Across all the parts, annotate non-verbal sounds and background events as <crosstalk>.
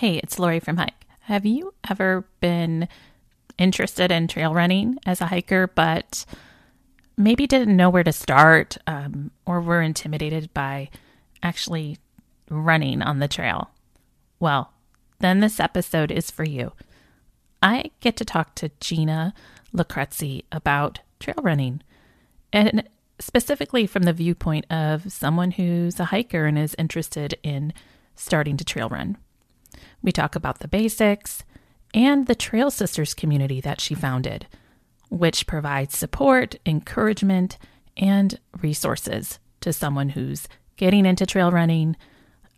Hey, it's Lori from Hike. Have you ever been interested in trail running as a hiker, but maybe didn't know where to start um, or were intimidated by actually running on the trail? Well, then this episode is for you. I get to talk to Gina Lucrezi about trail running, and specifically from the viewpoint of someone who's a hiker and is interested in starting to trail run. We talk about the basics and the Trail Sisters community that she founded, which provides support, encouragement, and resources to someone who's getting into trail running,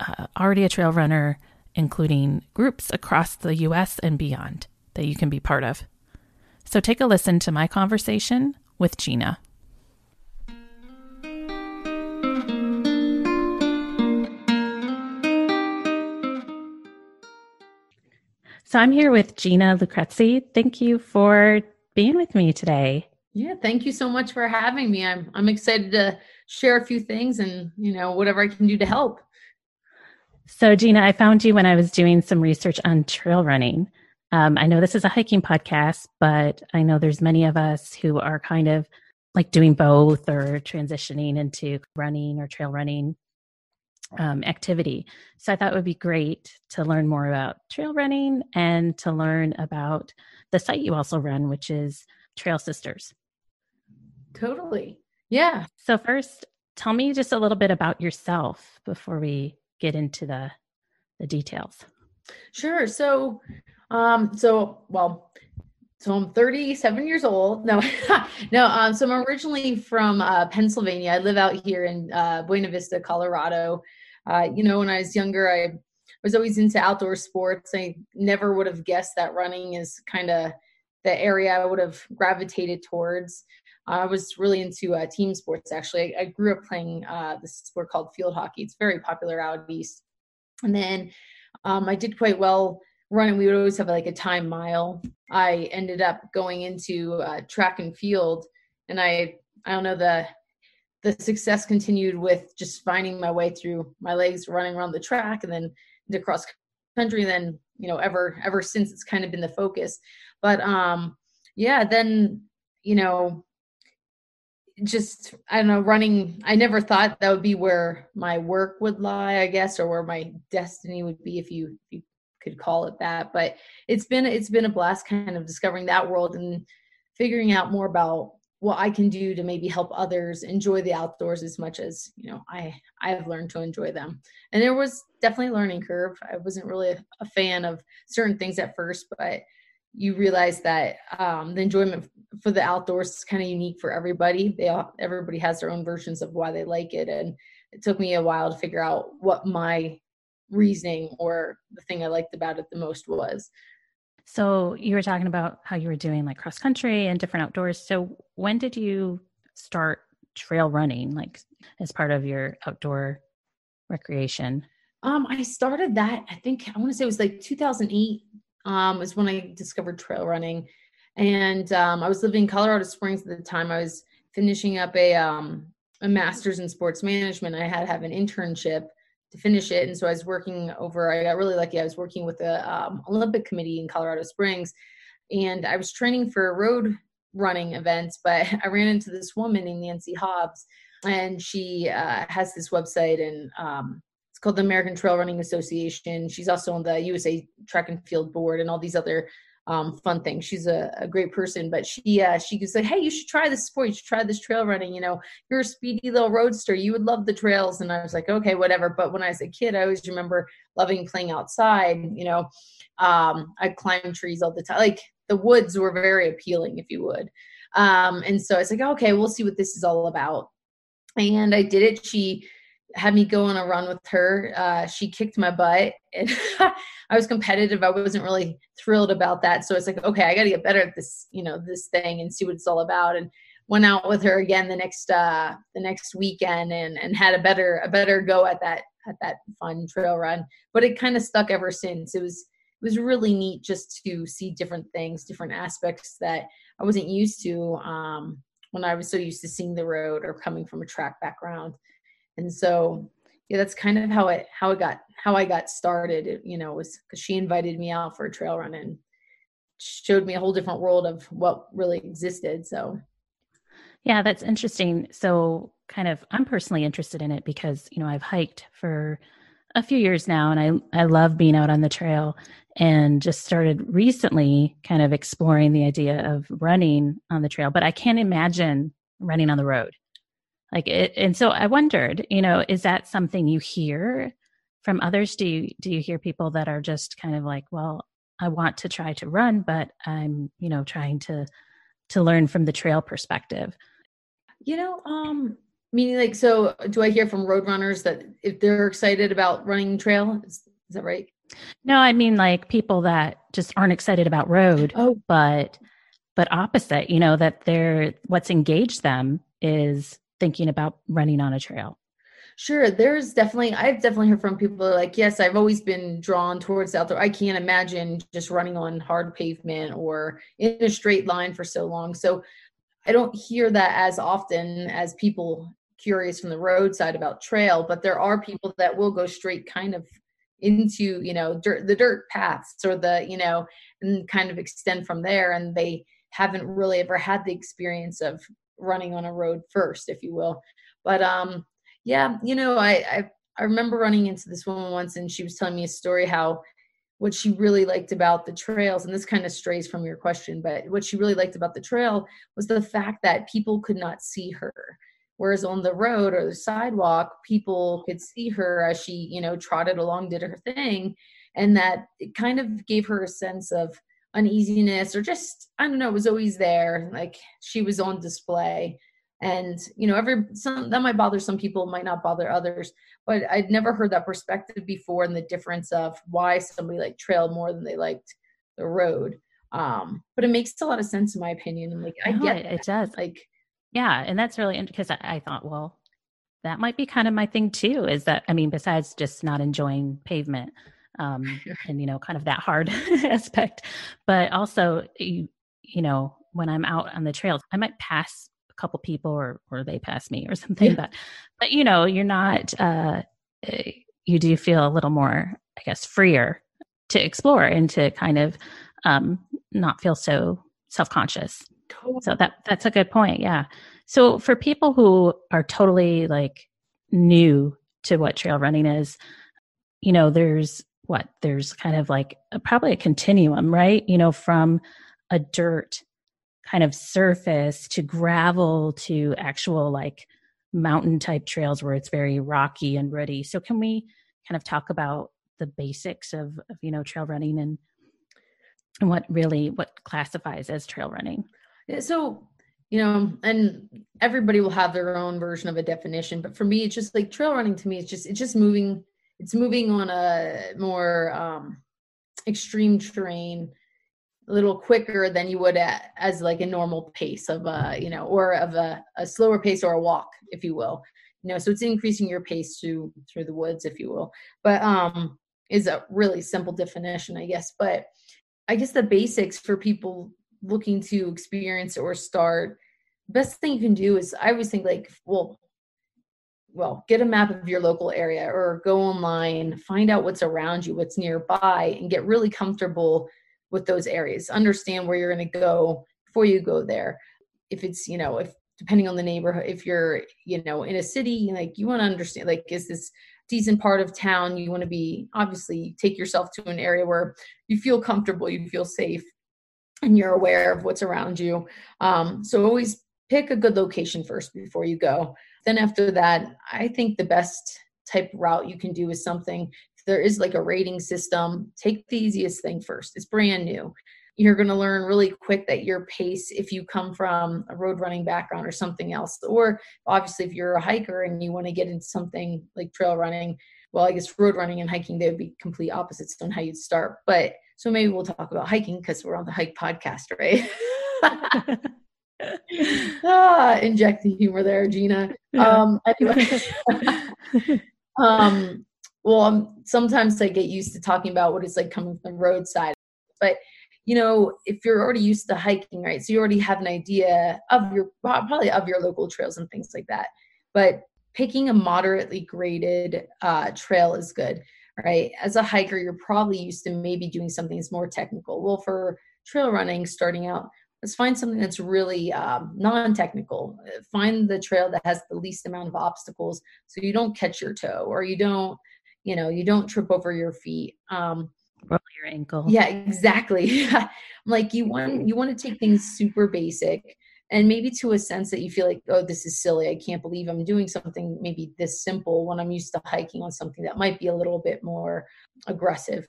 uh, already a trail runner, including groups across the US and beyond that you can be part of. So take a listen to my conversation with Gina. So I'm here with Gina Lucrezi. Thank you for being with me today. Yeah, thank you so much for having me. I'm I'm excited to share a few things and, you know, whatever I can do to help. So Gina, I found you when I was doing some research on trail running. Um, I know this is a hiking podcast, but I know there's many of us who are kind of like doing both or transitioning into running or trail running um, activity. So I thought it would be great to learn more about trail running and to learn about the site you also run, which is Trail Sisters. Totally. Yeah. So, first, tell me just a little bit about yourself before we get into the, the details. Sure. So, um, so, well, so I'm 37 years old. No, <laughs> no. Um, so I'm originally from uh, Pennsylvania. I live out here in uh, Buena Vista, Colorado uh, you know, when I was younger, I was always into outdoor sports. I never would have guessed that running is kind of the area I would have gravitated towards. I was really into uh, team sports actually. I, I grew up playing uh, this sport called field hockey. It's very popular out east. And then um, I did quite well running. We would always have like a time mile. I ended up going into uh, track and field, and I I don't know the the success continued with just finding my way through my legs running around the track and then into cross country then you know ever ever since it's kind of been the focus. But um yeah then you know just i don't know running i never thought that would be where my work would lie i guess or where my destiny would be if you, if you could call it that. But it's been it's been a blast kind of discovering that world and figuring out more about what I can do to maybe help others enjoy the outdoors as much as you know I I've learned to enjoy them. And there was definitely a learning curve. I wasn't really a, a fan of certain things at first, but you realize that um, the enjoyment for the outdoors is kind of unique for everybody. They all everybody has their own versions of why they like it, and it took me a while to figure out what my reasoning or the thing I liked about it the most was. So you were talking about how you were doing like cross country and different outdoors. So when did you start trail running like as part of your outdoor recreation? Um, I started that, I think I want to say it was like 2008 um was when I discovered trail running. And um I was living in Colorado Springs at the time. I was finishing up a um a master's in sports management. I had to have an internship to finish it. And so I was working over, I got really lucky. I was working with the um, Olympic Committee in Colorado Springs and I was training for road running events, but <laughs> I ran into this woman named Nancy Hobbs and she uh, has this website and um, it's called the American Trail Running Association. She's also on the USA Track and Field Board and all these other um, fun thing. She's a, a great person, but she uh, she like, "Hey, you should try this sport. You should try this trail running. You know, you're a speedy little roadster. You would love the trails." And I was like, "Okay, whatever." But when I was a kid, I always remember loving playing outside. You know, um, I climbed trees all the time. Like the woods were very appealing, if you would. Um, and so I was like, "Okay, we'll see what this is all about." And I did it. She had me go on a run with her. Uh, she kicked my butt, and <laughs> I was competitive. I wasn't really thrilled about that, so it's like, okay, I got to get better at this, you know, this thing and see what it's all about. And went out with her again the next uh, the next weekend, and and had a better a better go at that at that fun trail run. But it kind of stuck ever since. It was it was really neat just to see different things, different aspects that I wasn't used to um, when I was so used to seeing the road or coming from a track background and so yeah, that's kind of how it how it got how I got started. It, you know, was because she invited me out for a trail run and showed me a whole different world of what really existed. So, yeah, that's interesting. So, kind of, I'm personally interested in it because you know I've hiked for a few years now, and I I love being out on the trail, and just started recently kind of exploring the idea of running on the trail. But I can't imagine running on the road like it and so i wondered you know is that something you hear from others? Do you do you hear people that are just kind of like well i want to try to run but i'm you know trying to to learn from the trail perspective you know um meaning like so do i hear from road runners that if they're excited about running trail? Is, is that right? No i mean like people that just aren't excited about road oh. but but opposite you know that they're what's engaged them is thinking about running on a trail? Sure, there's definitely I've definitely heard from people like, yes, I've always been drawn towards outdoor. I can't imagine just running on hard pavement or in a straight line for so long. So I don't hear that as often as people curious from the roadside about trail, but there are people that will go straight kind of into, you know, dirt the dirt paths or the, you know, and kind of extend from there and they haven't really ever had the experience of running on a road first, if you will. But um, yeah, you know, I, I I remember running into this woman once, and she was telling me a story how what she really liked about the trails, and this kind of strays from your question, but what she really liked about the trail was the fact that people could not see her. Whereas on the road or the sidewalk, people could see her as she, you know, trotted along, did her thing. And that it kind of gave her a sense of uneasiness or just i don't know it was always there like she was on display. And you know every some that might bother some people might not bother others but i'd never heard that perspective before and the difference of why somebody like trail more than they liked the road. Um but it makes a lot of sense in my opinion and like i no, get it, it does. like yeah and that's really because I, I thought well that might be kind of my thing too is that i mean besides just not enjoying pavement um, <laughs> and you know kind of that hard <laughs> aspect. But also you, you know when i'm out on the trails i might pass a couple people or or they pass me or <laughs> something yeah. but but you know you're not uh eh, you do feel a little more i guess freer to explore and to kind of um not feel so self-conscious. So that that's a good point yeah. So for people who are totally like new to what trail running is you know there's what there's kind of like a, probably a continuum, right? You know, from a dirt kind of surface to gravel to actual like mountain type trails where it's very rocky and rooty. So can we kind of talk about the basics of, of you know trail running and and what really what classifies as trail running? So you know and everybody will have their own version of a definition but for me it's just like trail running to me it's just it's just moving it's moving on a more um, extreme terrain a little quicker than you would at, as like a normal pace of a you know or of a, a slower pace or a walk if you will. You know so it's increasing your pace through through the woods if you will. But um is a really simple definition i guess. But i guess the basics for people looking to experience or start best thing you can do is i always think like well well, get a map of your local area or go online, find out what's around you, what's nearby, and get really comfortable with those areas. Understand where you're going to go before you go there. If it's, you know, if depending on the neighborhood, if you're, you know, in a city, like you want to understand, like, is this decent part of town? You want to be obviously take yourself to an area where you feel comfortable, you feel safe, and you're aware of what's around you. Um, so always pick a good location first before you go then after that, I think the best type route you can do is something there is like a rating system, take the easiest thing first. It's brand new. You're going to learn really quick that your pace, if you come from a road running background or something else, or obviously if you're a hiker and you want to get into something like trail running, well, I guess road running and hiking, they would be complete opposites on how you'd start. But so maybe we'll talk about hiking because we're on the hike podcast, right? <laughs> <laughs> <laughs> <laughs> ah, inject the humor there, Gina. Um, anyway. <laughs> um, well, um, sometimes I get used to talking about what it's like coming from the roadside, but you know, if you're already used to hiking, right? So you already have an idea of your probably of your local trails and things like that. But picking a moderately graded uh, trail is good right as a hiker you're probably used to maybe doing something that's more technical well for trail running starting out let's find something that's really um, non-technical. Find the trail that has the least amount of obstacles so you don't catch your toe or you don't you know you don't trip over your feet um, roll your ankle. Yeah exactly. <laughs> Like you want you want to take things super basic and maybe to a sense that you feel like oh this is silly. I can't believe i'm doing something maybe this simple when i'm used to hiking on something that might be a little bit more aggressive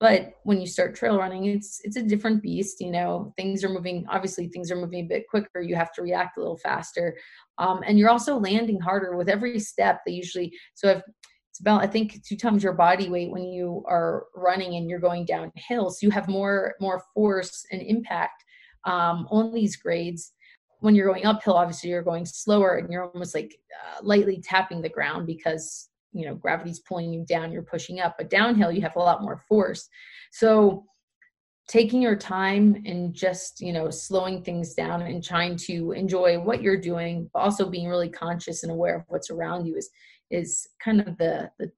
but when you start trail running it's it's a different beast you know things are moving obviously things are moving a bit quicker you have to react a little faster. Um, and you're also landing harder with every step they usually so if it's about i think two times your body weight when you are running and you're going downhill so you have more more force and impact um, on these grades. When you're going uphill obviously you're going slower and you're almost like uh, lightly tapping the ground because you know gravity's pulling you down you're pushing up but downhill you have a lot more force so taking your time and just you know slowing things down and trying to enjoy what you're doing but also being really conscious and aware of what's around you is is kind of the the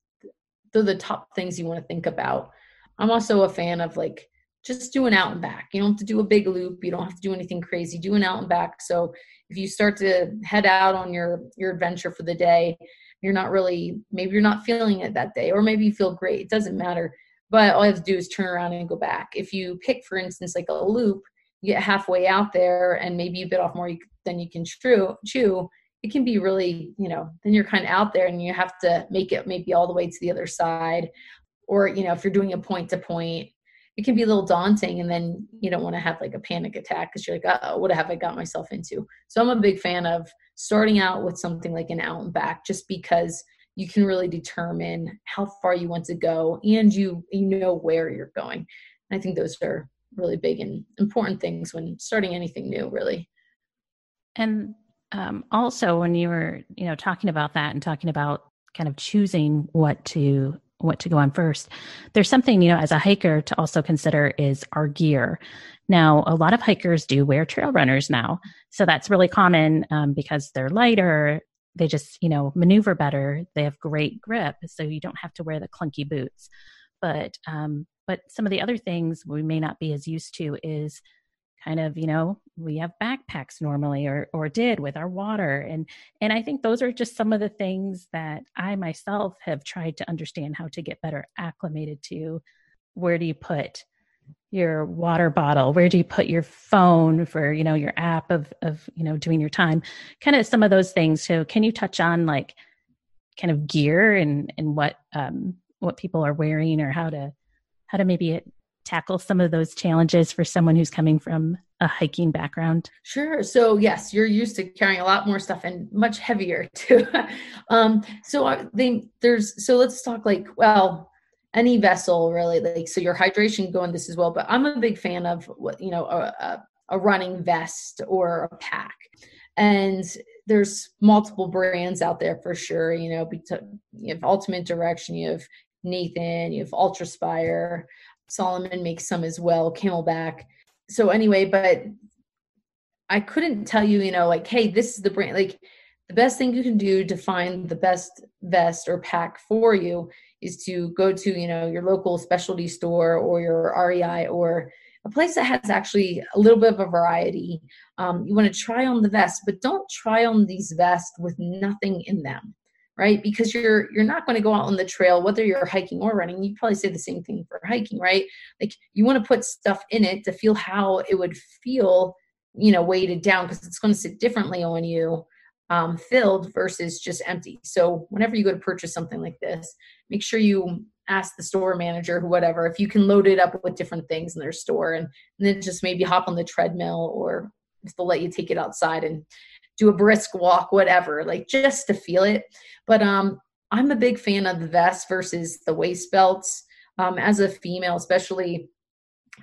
the, the top things you want to think about i'm also a fan of like just do an out and back. You don't have to do a big loop. You don't have to do anything crazy. Do an out and back. So if you start to head out on your your adventure for the day, you're not really maybe you're not feeling it that day, or maybe you feel great. It doesn't matter. But all you have to do is turn around and go back. If you pick, for instance, like a loop, you get halfway out there and maybe you bit off more than you can chew. Chew. It can be really, you know, then you're kind of out there and you have to make it maybe all the way to the other side. Or, you know, if you're doing a point to point, it can be a little daunting and then you don't want to have like a panic attack because you're like oh what have i got myself into? So i'm a big fan of starting out with something like an out and back just because you can really determine how far you want to go and you you know where you're going. And i think those are really big and important things when starting anything new really. And um, also when you were you know talking about that and talking about kind of choosing what to what to go on first. There's something, you know, as a hiker to also consider is our gear. Now, a lot of hikers do wear trail runners now. So that's really common um, because they're lighter. They just, you know, maneuver better. They have great grip. So you don't have to wear the clunky boots. But, um, but some of the other things we may not be as used to is kind of you know we have backpacks normally or or did with our water. And and i think those are just some of the things that i myself have tried to understand how to get better acclimated to. Where do you put your water bottle? Where do you put your phone for you know your app of of you know doing your time? Kind of some of those things so can you touch on like kind of gear and and what um what people are wearing or how to how to maybe tackle some of those challenges for someone who's coming from a hiking background? Sure. So yes, you're used to carrying a lot more stuff and much heavier <laughs> too. um, so I think there's so let's talk like well any vessel really like so your hydration going this as well. But I'm a big fan of what you know a, a, running vest or a pack, and there's multiple brands out there for sure. You know, you have Ultimate Direction, you have Nathan, you have Ultraspire. Salomon makes some as well, CamelBak. So anyway, but I couldn't tell you, you know, like, hey, this is the brand. Like, the best thing you can do to find the best vest or pack for you is to go to, you know, your local specialty store or your REI or a place that has actually a little bit of a variety. Um, you want to try on the vest, but don't try on these vests with nothing in them right? Because you're you're not going to go out on the trail whether you're hiking or running you probably say the same thing for hiking right? Like you want to put stuff in it to feel how it would feel you know weighted down because it's going to sit differently on you um, filled versus just empty. So whenever you go to purchase something like this make sure you ask the store manager or whatever if you can load it up with different things in their store and, and then just maybe hop on the treadmill or if they'll let you take it outside and do a brisk walk, whatever, like just to feel it. But um, I'm a big fan of the vest versus the waist belts. Um, as a female, especially,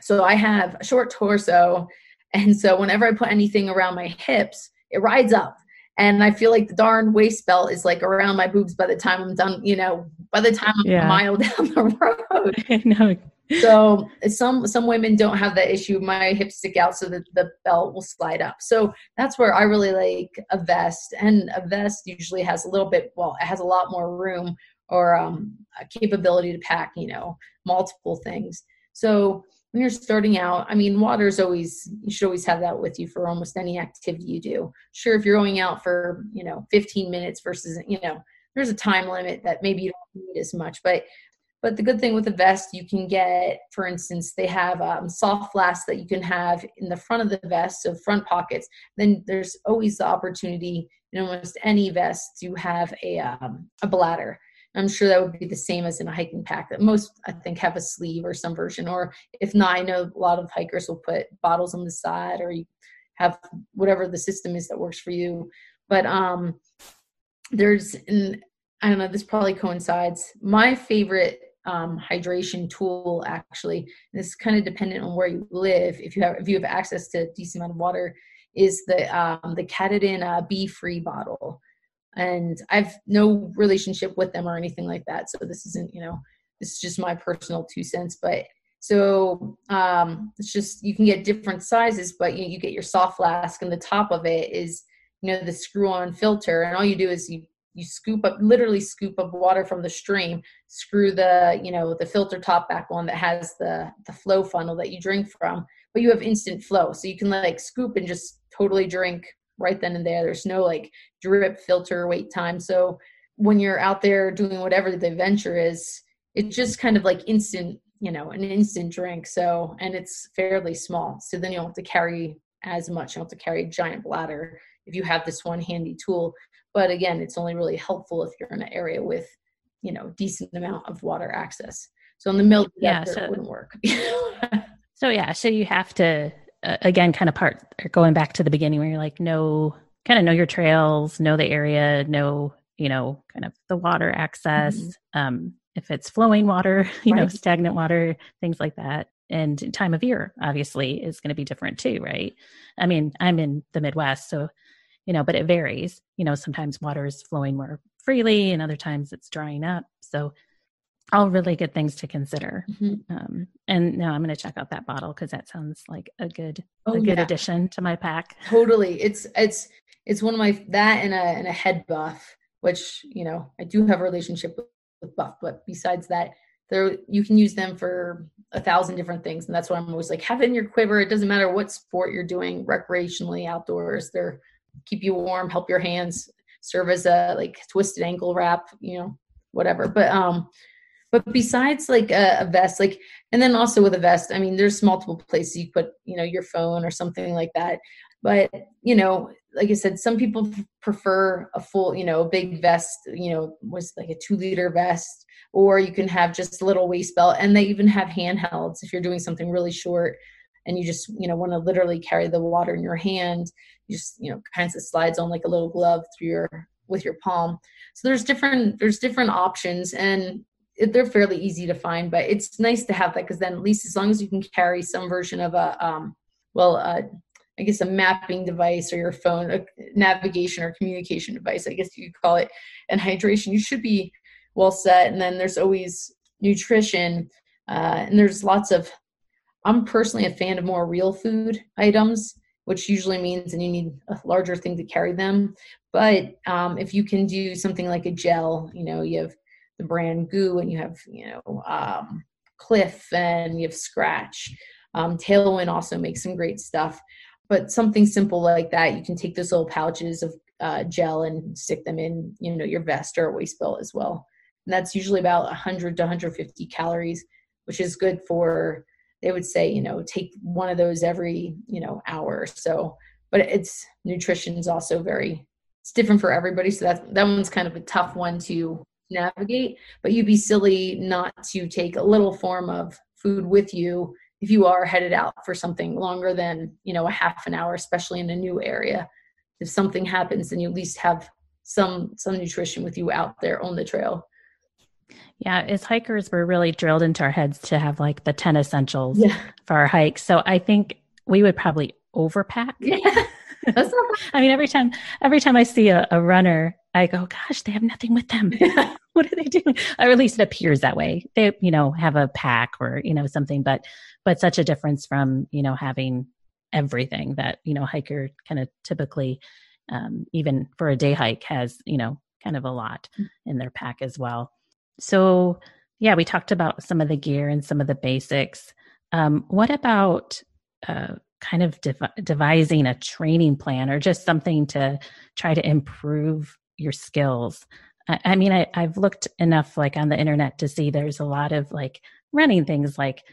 so I have a short torso, and so whenever I put anything around my hips, it rides up. And I feel like the darn waist belt is like around my boobs by the time I'm done, you know, by the time I'm yeah. a mile <laughs> down the road. <laughs> no, so some some women don't have that issue. My hips stick out so that the belt will slide up. So that's where I really like a vest. And a vest usually has a little bit, well, it has a lot more room or um, a capability to pack, you know, multiple things. So when you're starting out, I mean, water is always, you should always have that with you for almost any activity you do. Sure, if you're going out for, you know, 15 minutes versus, you know, there's a time limit that maybe you don't need as much, but but the good thing with a vest, you can get, for instance, they have um, soft flasks that you can have in the front of the vest, so front pockets. Then there's always the opportunity in almost any vest to have a um, a bladder. I'm sure that would be the same as in a hiking pack. That most I think have a sleeve or some version, or if not, I know a lot of hikers will put bottles on the side, or you have whatever the system is that works for you. But um, there's an I don't know. This probably coincides. My favorite um, hydration tool actually. And it's kind of dependent on where you live. If you have if you have access to a decent amount of water is the um, the Katadyn uh, BeFree bottle. And i've no relationship with them or anything like that so this isn't you know this is just my personal two cents. But so um, it's just you can get different sizes but you, you get your soft flask and the top of it is you know the screw on filter and all you do is you you scoop up literally scoop up water from the stream screw the you know the filter top back on that has the the flow funnel that you drink from but you have instant flow. So you can like scoop and just totally drink right then and there. There's no like drip filter wait time. So when you're out there doing whatever the adventure is it's just kind of like instant you know an instant drink. So and it's fairly small. So then you don't have to carry as much. You don't have to carry a giant bladder if you have this one handy tool but again it's only really helpful if you're in an area with you know decent amount of water access so in the middle yeah so, it wouldn't work <laughs> so yeah so you have to uh, again kind of part or going back to the beginning where you're like know kind of know your trails know the area know you know kind of the water access mm-hmm. um if it's flowing water <laughs> you right. know stagnant water things like that and time of year obviously is going to be different too right i mean i'm in the midwest so you know, but it varies. You know, sometimes water is flowing more freely and other times it's drying up. So all really good things to consider. Mm-hmm. Um, and now I'm going to check out that bottle because that sounds like a good oh, a good yeah. addition to my pack. Totally, it's it's it's one of my that and a and a head buff, which you know I do have a relationship with, with buff, but besides that, there you can use them for a thousand different things, and that's why I'm always like have it in your quiver. It doesn't matter what sport you're doing, recreationally, outdoors. They're keep you warm, help your hands, serve as a like twisted ankle wrap, you know, whatever. But um, but besides like a, a, vest, like, and then also with a vest, I mean, there's multiple places you put, you know, your phone or something like that. But you know, like I said, some people prefer a full, you know, a big vest, you know, was like a two liter vest, or you can have just a little waist belt, and they even have handhelds if you're doing something really short and you just you know want to literally carry the water in your hand you just you know kinds of slides on like a little glove through your with your palm so there's different there's different options and they're fairly easy to find but it's nice to have that because then at least as long as you can carry some version of a um well uh I guess a mapping device or your phone, a navigation or communication device, I guess you could call it, and hydration, you should be well set. And then there's always nutrition, uh, and there's lots of I'm personally a fan of more real food items, which usually means and you need a larger thing to carry them. But um, if you can do something like a gel, you know, you have the brand GU and you have, you know, um, Clif and you have Scratch. Um, Tailwind also makes some great stuff. But something simple like that, you can take those little pouches of uh, gel and stick them in, you know, your vest or waist belt as well. And that's usually about 100 to 150 calories, which is good for they would say you know take one of those every you know hour or so. But it's nutrition is also very it's different for everybody. So that that one's kind of a tough one to navigate. But you'd be silly not to take a little form of food with you if you are headed out for something longer than you know a half an hour especially in a new area. If something happens then you at least have some some nutrition with you out there on the trail yeah, as hikers, we're really drilled into our heads to have like the 10 essentials yeah. for our hike. So I think we would probably overpack. Yeah. <laughs> I mean, every time, every time I see a, a runner I go, gosh, they have nothing with them. <laughs> what are they doing? Or at least it appears that way. They, you know, have a pack or, you know, something, but, but such a difference from, you know, having everything that, you know, hiker kind of typically, um, even for a day hike has, you know, kind of a lot mm. in their pack as well. So, yeah, we talked about some of the gear and some of the basics. Um, what about uh, kind of dev- devising a training plan or just something to try to improve your skills? I, I mean, I, I've looked enough like on the internet to see there's a lot of like running things like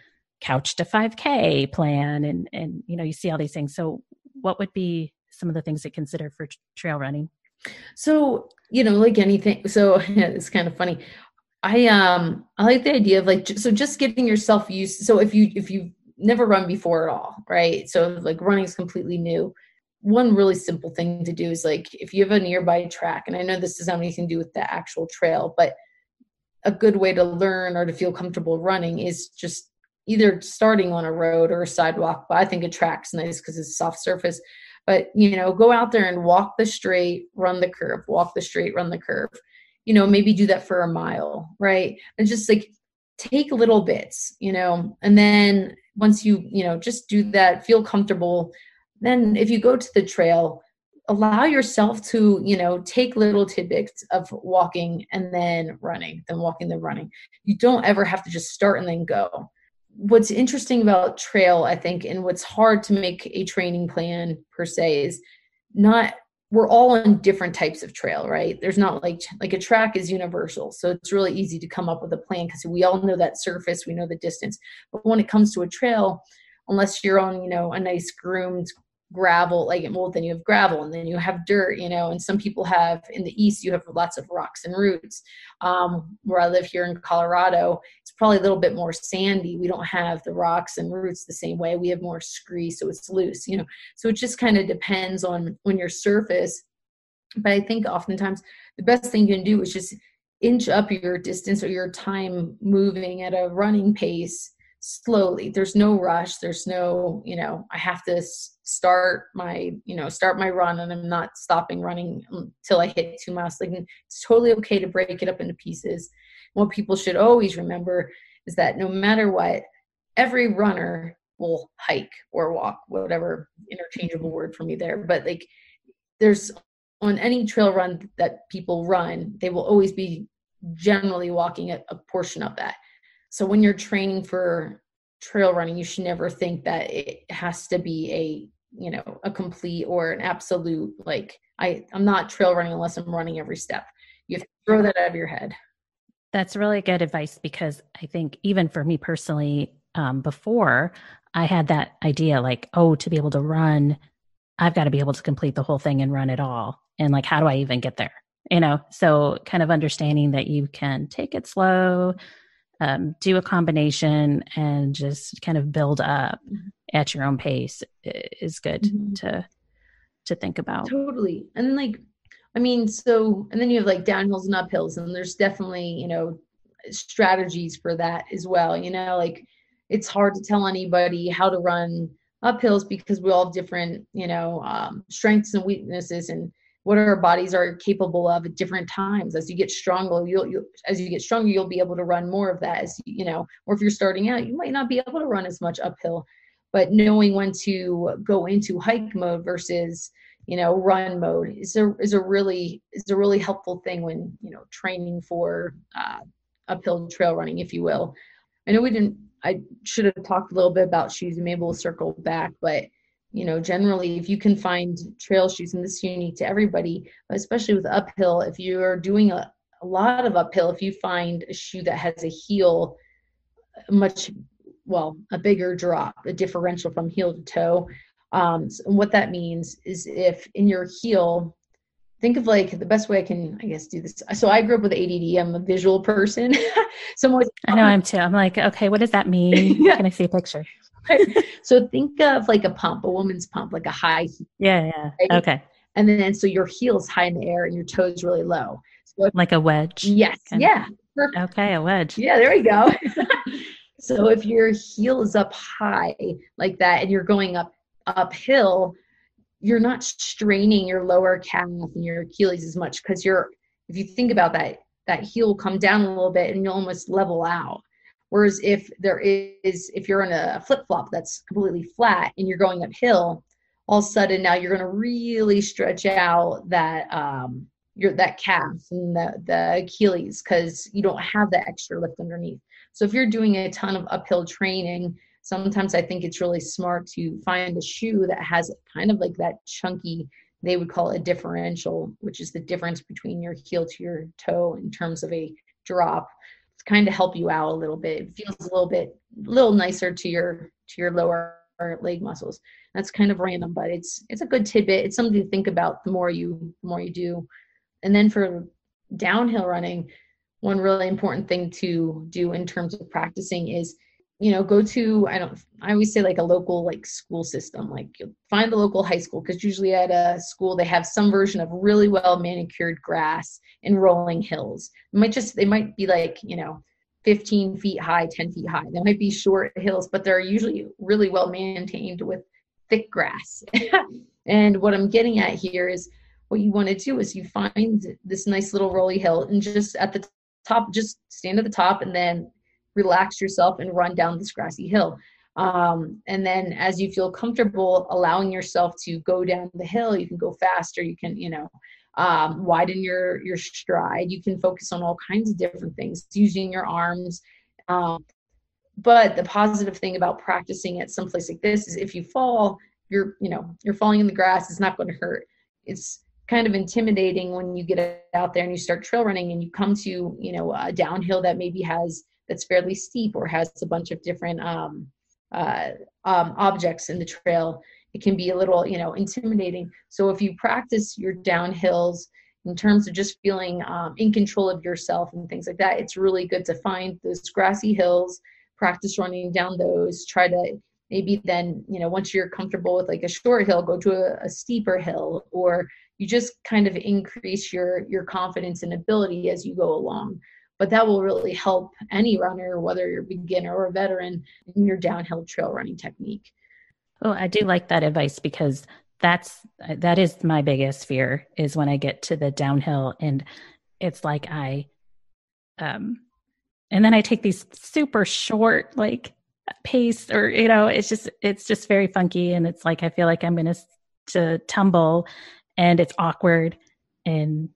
couch to 5k plan and and you know you see all these things so what would be some of the things to consider for trail running so you know like anything so <laughs> it's kind of funny I um I like the idea of like so just getting yourself used. So if you if you've never run before at all, right? So like running is completely new. One really simple thing to do is like if you have a nearby track, and I know this doesn't have anything to do with the actual trail, but a good way to learn or to feel comfortable running is just either starting on a road or a sidewalk. But I think a track's nice because it's soft surface. But you know, go out there and walk the straight, run the curve, walk the straight, run the curve you know maybe do that for a mile right? And just like take little bits you know and then once you you know just do that feel comfortable then if you go to the trail allow yourself to you know take little tidbits of walking and then running then walking then running. You don't ever have to just start and then go. What's interesting about trail i think and what's hard to make a training plan per se is not we're all on different types of trail right? There's not like like a track is universal so it's really easy to come up with a plan because we all know that surface we know the distance. But when it comes to a trail unless you're on you know a nice groomed gravel like well then you have gravel and then you have dirt you know and some people have in the east you have lots of rocks and roots. Um, where i live here in colorado it's probably a little bit more sandy. We don't have the rocks and roots the same way. We have more scree so it's loose you know. So it just kind of depends on on your surface. But i think oftentimes the best thing you can do is just inch up your distance or your time moving at a running pace slowly. There's no rush. There's no you know i have to start my you know start my run and i'm not stopping running until i hit two miles. Like it's totally okay to break it up into pieces. What people should always remember is that no matter what every runner will hike or walk whatever interchangeable word for me there. But like there's on any trail run that people run they will always be generally walking a, a portion of that so when you're training for trail running, you should never think that it has to be a, you know, a complete or an absolute like I I'm not trail running unless I'm running every step. You have to throw that out of your head. That's really good advice because I think even for me personally, um, before I had that idea like, oh, to be able to run, I've got to be able to complete the whole thing and run it all. And like, how do I even get there? You know, so kind of understanding that you can take it slow, um, do a combination and just kind of build up mm-hmm. at your own pace is good mm-hmm. to to think about totally and like i mean so and then you have like downhills and uphills and there's definitely you know strategies for that as well you know like it's hard to tell anybody how to run uphills because we all have different you know um, strengths and weaknesses and what our bodies are capable of at different times. As you get stronger you'll, you'll as you get stronger you'll be able to run more of that as you know or if you're starting out you might not be able to run as much uphill. But knowing when to go into hike mode versus you know run mode is a is a really is a really helpful thing when you know training for uh, uphill trail running if you will. I know we didn't i should have talked a little bit about shoes and maybe we'll circle back but you know generally if you can find trail shoes and this is unique to everybody especially with uphill if you are doing a, a lot of uphill if you find a shoe that has a heel much well a bigger drop a differential from heel to toe um, so what that means is if in your heel think of like the best way I can, I guess, do this. So I grew up with ADD. I'm a visual person. <laughs> so I'm always, I know <laughs> I'm too. I'm like, okay, what does that <laughs> mean? yeah. Can I see a picture? <laughs> so think of like a pump, a woman's pump, like a high. Yeah, yeah. Right? Okay. And then so your heel's high in the air and your toes really low. So if, like a wedge. Yes. Yeah. Perfect. Okay, a wedge. Yeah, there we go. <laughs> so if your heel is up high like that and you're going up uphill, you're not straining your lower calf and your Achilles as much because you're if you think about that that heel will come down a little bit and you'll almost level out whereas if there is if you're in a flip-flop that's completely flat and you're going uphill all of a sudden now you're going to really stretch out that um your that calf and the, the achilles because you don't have that extra lift underneath. So if you're doing a ton of uphill training sometimes I think it's really smart to find a shoe that has kind of like that chunky, they would call it a differential, which is the difference between your heel to your toe in terms of a drop to kind of help you out a little bit. It feels a little bit, a little nicer to your to your lower leg muscles. That's kind of random, but it's it's a good tidbit. It's something to think about the more you the more you do. And then for downhill running, one really important thing to do in terms of practicing is you know go to i don't i always say like a local like school system like find the local high school because usually at a school they have some version of really well manicured grass and rolling hills. It might just they might be like you know 15 feet high 10 feet high. They might be short hills but they're usually really well maintained with thick grass. <laughs> And what i'm getting at here is what you want to do is you find this nice little rolly hill and just at the top just stand at the top and then relax yourself and run down this grassy hill. Um, and then as you feel comfortable allowing yourself to go down the hill, you can go faster, you can, you know, um, widen your your stride. You can focus on all kinds of different things, using your arms. Um, but the positive thing about practicing at some place like this is if you fall, you're you know you're falling in the grass. It's not going to hurt. It's kind of intimidating when you get out there and you start trail running and you come to you know a downhill that maybe has that's fairly steep or has a bunch of different um, uh, um, objects in the trail, it can be a little, you know, intimidating. So if you practice your downhills in terms of just feeling um, in control of yourself and things like that, it's really good to find those grassy hills, practice running down those, try to maybe then, you know, once you're comfortable with like a short hill, go to a, a steeper hill or you just kind of increase your your confidence and ability as you go along but that will really help any runner, whether you're a beginner or a veteran, in your downhill trail running technique. Well, I do like that advice because that's that is my biggest fear is when I get to the downhill and it's like I um and then I take these super short like pace or you know it's just it's just very funky and it's like I feel like I'm going to to tumble and it's awkward and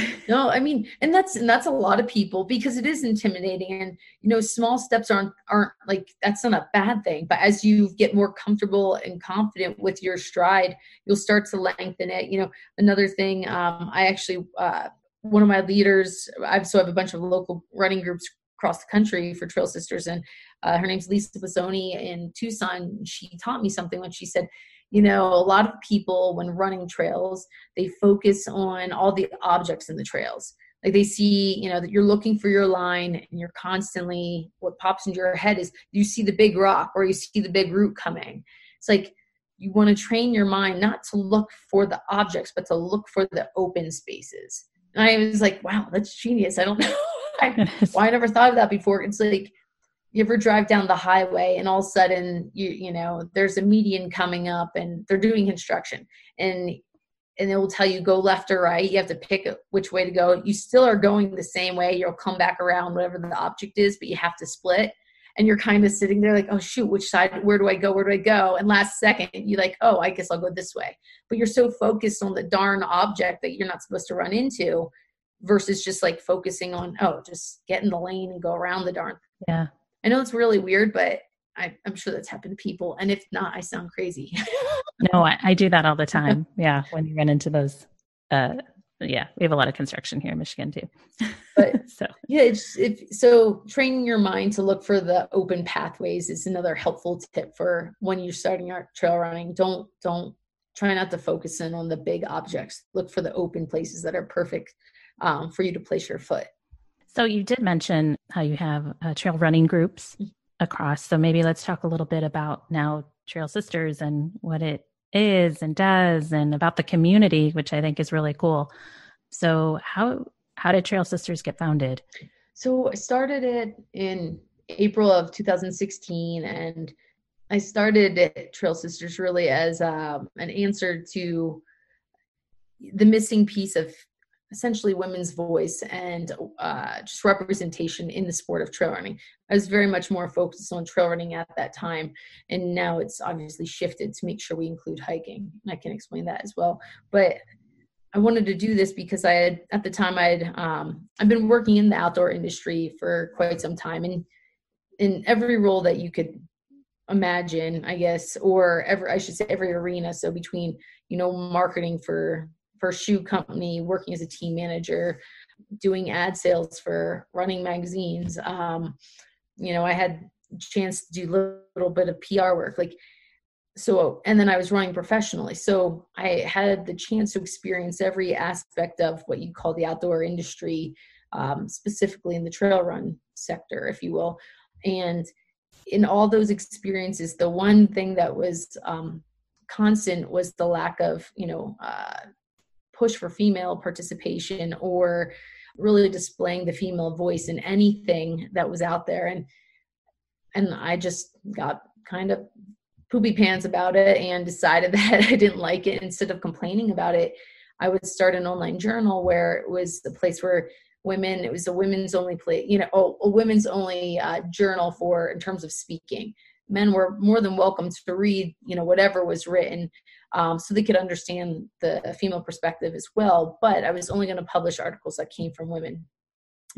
<laughs> no, I mean, and that's and that's a lot of people because it is intimidating, and you know, small steps aren't aren't like that's not a bad thing. But as you get more comfortable and confident with your stride, you'll start to lengthen it. You know, another thing, um, I actually uh, one of my leaders, I've so I have a bunch of local running groups across the country for Trail Sisters, and uh, her name's Lisa Pisoni in Tucson. She taught me something when she said, you know a lot of people when running trails they focus on all the objects in the trails. Like they see you know that you're looking for your line and you're constantly what pops into your head is you see the big rock or you see the big root coming. It's like you want to train your mind not to look for the objects but to look for the open spaces. And i was like wow that's genius. I don't know <laughs> why I never thought of that before. It's like you ever drive down the highway and all of a sudden you you know there's a median coming up and they're doing construction and and it will tell you go left or right you have to pick which way to go. You still are going the same way. You'll come back around whatever the object is but you have to split. And you're kind of sitting there like oh shoot which side where do i go where do i go? And last second you like oh i guess i'll go this way. But you're so focused on the darn object that you're not supposed to run into versus just like focusing on oh just get in the lane and go around the darn yeah I know it's really weird, but I, am sure that's happened to people. And if not, I sound crazy. <laughs> no, I, I, do that all the time. <laughs> Yeah. When you run into those, uh, yeah, we have a lot of construction here in Michigan too. But <laughs> so yeah, it's if so training your mind to look for the open pathways is another helpful tip for when you're starting out trail running. Don't don't try not to focus in on the big objects. Look for the open places that are perfect um, for you to place your foot. So you did mention how you have uh, trail running groups mm-hmm. across. So maybe let's talk a little bit about now Trail Sisters and what it is and does, and about the community, which I think is really cool. So how how did Trail Sisters get founded? So I started it in April of 2016, and I started Trail Sisters really as um, an answer to the missing piece of essentially women's voice and uh, just representation in the sport of trail running. I was very much more focused on trail running at that time, and now it's obviously shifted to make sure we include hiking. And I can explain that as well. But I wanted to do this because I had at the time I had um, I've been working in the outdoor industry for quite some time, and in every role that you could imagine, I guess, or every I should say every arena. So between you know marketing for for a shoe company, working as a team manager, doing ad sales for running magazines. Um, you know, I had chance to do a little bit of PR work, like so, and then I was running professionally. So I had the chance to experience every aspect of what you call the outdoor industry, um, specifically in the trail run sector, if you will. And in all those experiences, the one thing that was um, constant was the lack of, you know, uh, push for female participation or really displaying the female voice in anything that was out there. And and I just got kind of poopy pants about it and decided <laughs> that I didn't like it. Instead of complaining about it I would start an online journal where it was the place where women it was a women's only place you know a women's only uh, journal for in terms of speaking. Men were more than welcome to read you know whatever was written um, so they could understand the female perspective as well. But I was only going to publish articles that came from women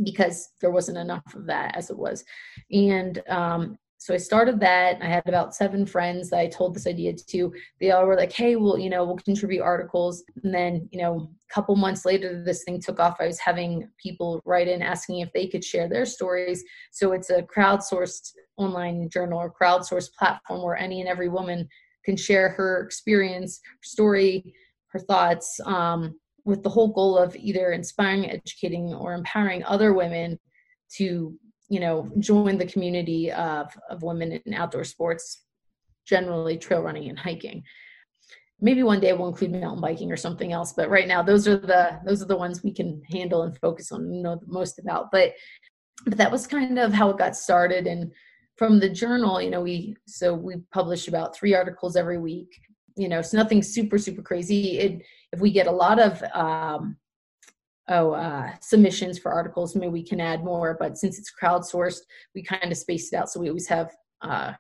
because there wasn't enough of that as it was. And um, so I started that. I had about seven friends that I told this idea to. They all were like, hey, well, you know, we'll contribute articles. And then, you know, a couple months later, this thing took off. I was having people write in asking if they could share their stories. So it's a crowdsourced online journal or crowdsourced platform where any and every woman can share her experience, her story, her thoughts, um, with the whole goal of either inspiring, educating, or empowering other women to, you know, join the community of, of women in outdoor sports, generally trail running and hiking. Maybe one day we'll include mountain biking or something else, but right now those are the those are the ones we can handle and focus on know most about. But but that was kind of how it got started and from the journal you know we so we publish about three articles every week. You know it's nothing super super crazy. It, if we get a lot of um, oh uh, submissions for articles maybe we can add more but since it's crowdsourced we kind of space it out. So we always have uh,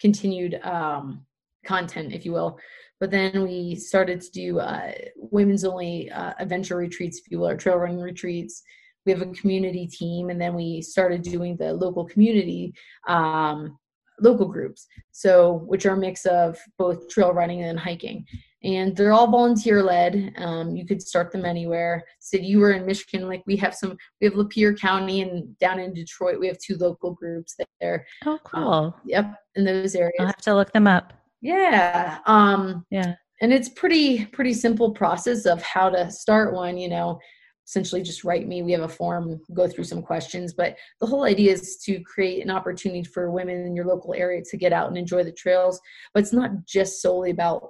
continued um, content if you will. But then we started to do uh, women's only uh, adventure retreats if you will or trail running retreats we have a community team and then we started doing the local community um, local groups. So which are a mix of both trail running and hiking. And they're all volunteer led um, you could start them anywhere. Said you were in michigan like we have some we have lapeer county and down in detroit we have two local groups there. Oh cool. um, yep in those areas. I'll have to look them up. Yeah um yeah. and it's pretty pretty simple process of how to start one you know essentially just write me. We have a form, go through some questions. But the whole idea is to create an opportunity for women in your local area to get out and enjoy the trails. But it's not just solely about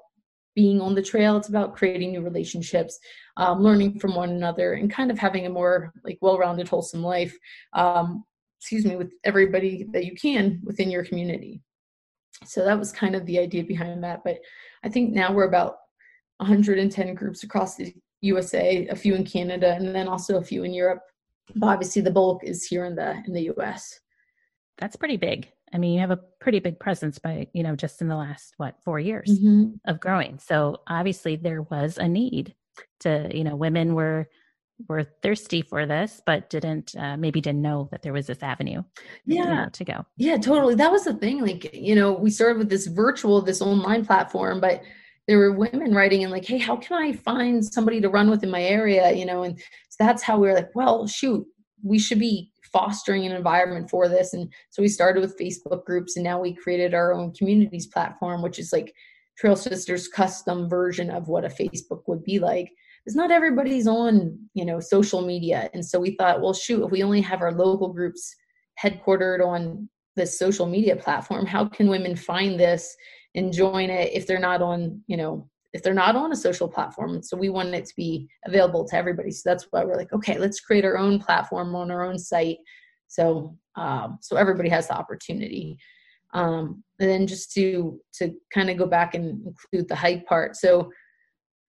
being on the trail, it's about creating new relationships, um, learning from one another, and kind of having a more like well-rounded, wholesome life. Um, excuse me, with everybody that you can within your community. So that was kind of the idea behind that. But I think now we're about 110 groups across the USA, a few in Canada, and then also a few in Europe. But obviously, the bulk is here in the in the US. That's pretty big. I mean, you have a pretty big presence by you know just in the last what four years mm-hmm. of growing. So obviously, there was a need to you know women were were thirsty for this but didn't uh, maybe didn't know that there was this avenue yeah you know, to go yeah totally that was the thing like you know we started with this virtual this online platform but there were women writing and like, hey, how can I find somebody to run with in my area? You know, and so that's how we were like, well, shoot, we should be fostering an environment for this. And so we started with Facebook groups and now we created our own communities platform, which is like Trail Sisters custom version of what a Facebook would be like. Because not everybody's on, you know, social media. And so we thought, well, shoot, if we only have our local groups headquartered on this social media platform, how can women find this and join it if they're not on you know if they're not on a social platform. So we want it to be available to everybody. So that's why we're like okay let's create our own platform on our own site. So um, so everybody has the opportunity. Um, and then just to to kind of go back and include the hike part. So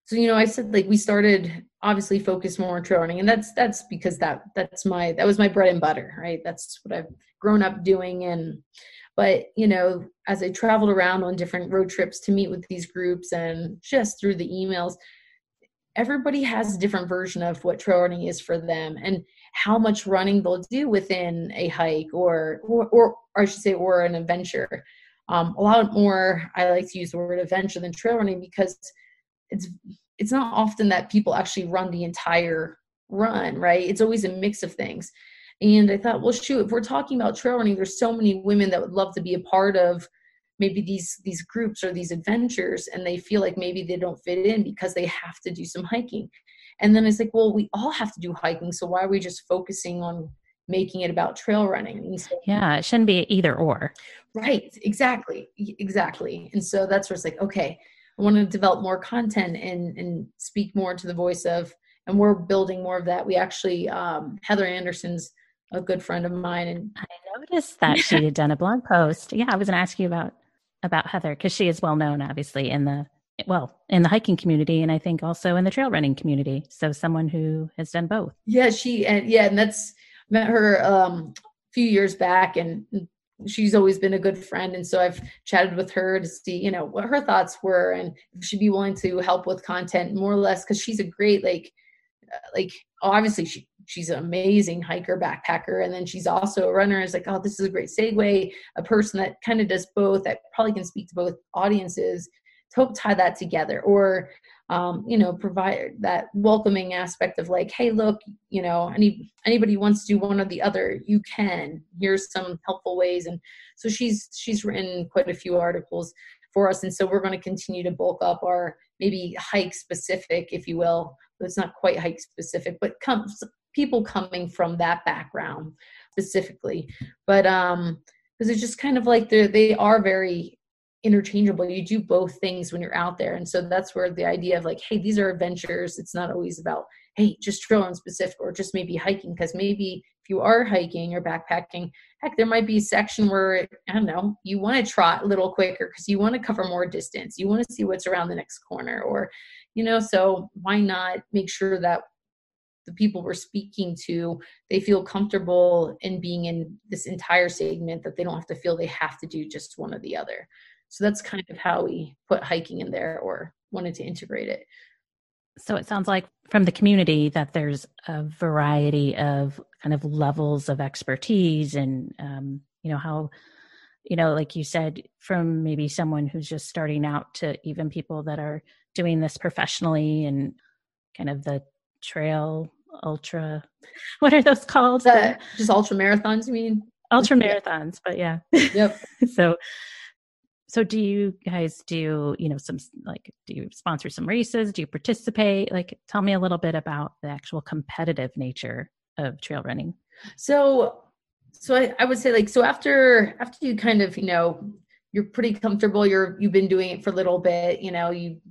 so you know i said like we started obviously focus more on trail running and that's that's because that that's my that was my bread and butter right? That's what i've grown up doing and but you know as i traveled around on different road trips to meet with these groups and just through the emails everybody has a different version of what trail running is for them and how much running they'll do within a hike or or, or, i should say or an adventure. Um, a lot more i like to use the word adventure than trail running because it's it's not often that people actually run the entire run right? It's always a mix of things and i thought well shoot if we're talking about trail running there's so many women that would love to be a part of maybe these these groups or these adventures and they feel like maybe they don't fit in because they have to do some hiking. And then it's like well we all have to do hiking so why are we just focusing on making it about trail running? So, yeah it shouldn't be either or. Right exactly exactly. And so that's where it's like okay I want to develop more content and and speak more to the voice of and we're building more of that. We actually um, Heather Anderson's a good friend of mine and I noticed that she had done a blog post. Yeah, I was going to ask you about about Heather because she is well known obviously in the well in the hiking community and I think also in the trail running community. So someone who has done both. Yeah, she and yeah, and that's met her um, a few years back and she's always been a good friend and so i've chatted with her to see you know what her thoughts were and if she'd be willing to help with content more or less because she's a great like like obviously she she's an amazing hiker backpacker and then she's also a runner. It's like oh this is a great segue. A person that kind of does both that probably can speak to both audiences to help tie that together or um, you know provide that welcoming aspect of like hey look you know any anybody wants to do one or the other you can. Here's some helpful ways. And so she's she's written quite a few articles for us. And so we're going to continue to bulk up our maybe hike specific if you will it's not quite hike specific but comes people coming from that background specifically but um because it's just kind of like they they are very interchangeable. You do both things when you're out there. And so that's where the idea of like, hey, these are adventures. It's not always about, hey, just trail run specific or just maybe hiking. Because maybe if you are hiking or backpacking, heck, there might be a section where, I don't know, you want to trot a little quicker because you want to cover more distance. You want to see what's around the next corner. Or, you know, so why not make sure that the people we're speaking to they feel comfortable in being in this entire segment that they don't have to feel they have to do just one or the other so that's kind of how we put hiking in there or wanted to integrate it. So it sounds like from the community that there's a variety of kind of levels of expertise and, um, you know, how, you know, like you said, from maybe someone who's just starting out to even people that are doing this professionally and kind of the trail ultra, <laughs> what are those called? The, just ultra marathons, you mean? Ultra marathons, but yeah. Yep. <laughs> so so do you guys do you know some like do you sponsor some races do you participate like tell me a little bit about the actual competitive nature of trail running so so I, I would say like so after after you kind of you know you're pretty comfortable you're you've been doing it for a little bit you know you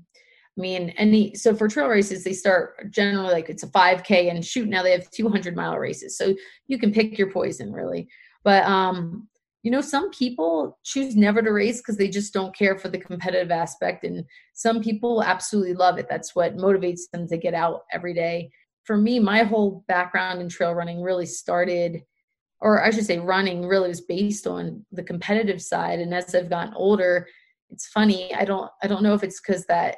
I mean, any so for trail races, they start generally like it's a 5K and shoot. Now they have 200 mile races, so you can pick your poison really. But um, you know some people choose never to race because they just don't care for the competitive aspect and some people absolutely love it. That's what motivates them to get out every day. For me my whole background in trail running really started or i should say running really was based on the competitive side and as i've gotten older it's funny i don't i don't know if it's because that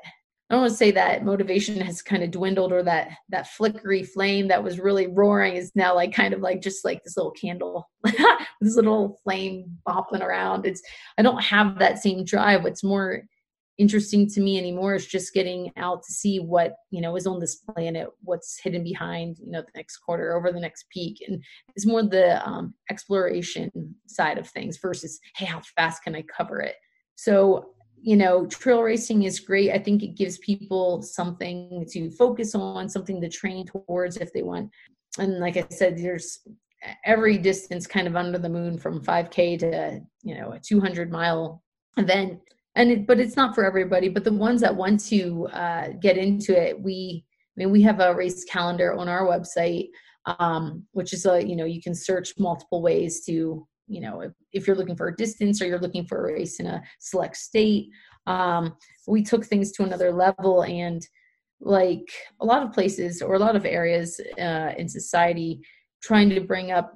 I don't want to say that motivation has kind of dwindled or that that flickery flame that was really roaring is now like kind of like just like this little candle, <laughs> this little flame bopping around. It's I don't have that same drive. What's more interesting to me anymore is just getting out to see what you know is on this planet, what's hidden behind you know the next quarter over the next peak, and it's more the um, exploration side of things versus hey how fast can I cover it. So you know, trail racing is great. I think it gives people something to focus on, something to train towards if they want. And like I said, there's every distance kind of under the moon from 5K to, you know, a 200 mile event. And it, but it's not for everybody. But the ones that want to uh, get into it, we, I mean, we have a race calendar on our website, um, which is a, you know, you can search multiple ways to you know if, if you're looking for a distance or you're looking for a race in a select state um, we took things to another level and like a lot of places or a lot of areas uh, in society trying to bring up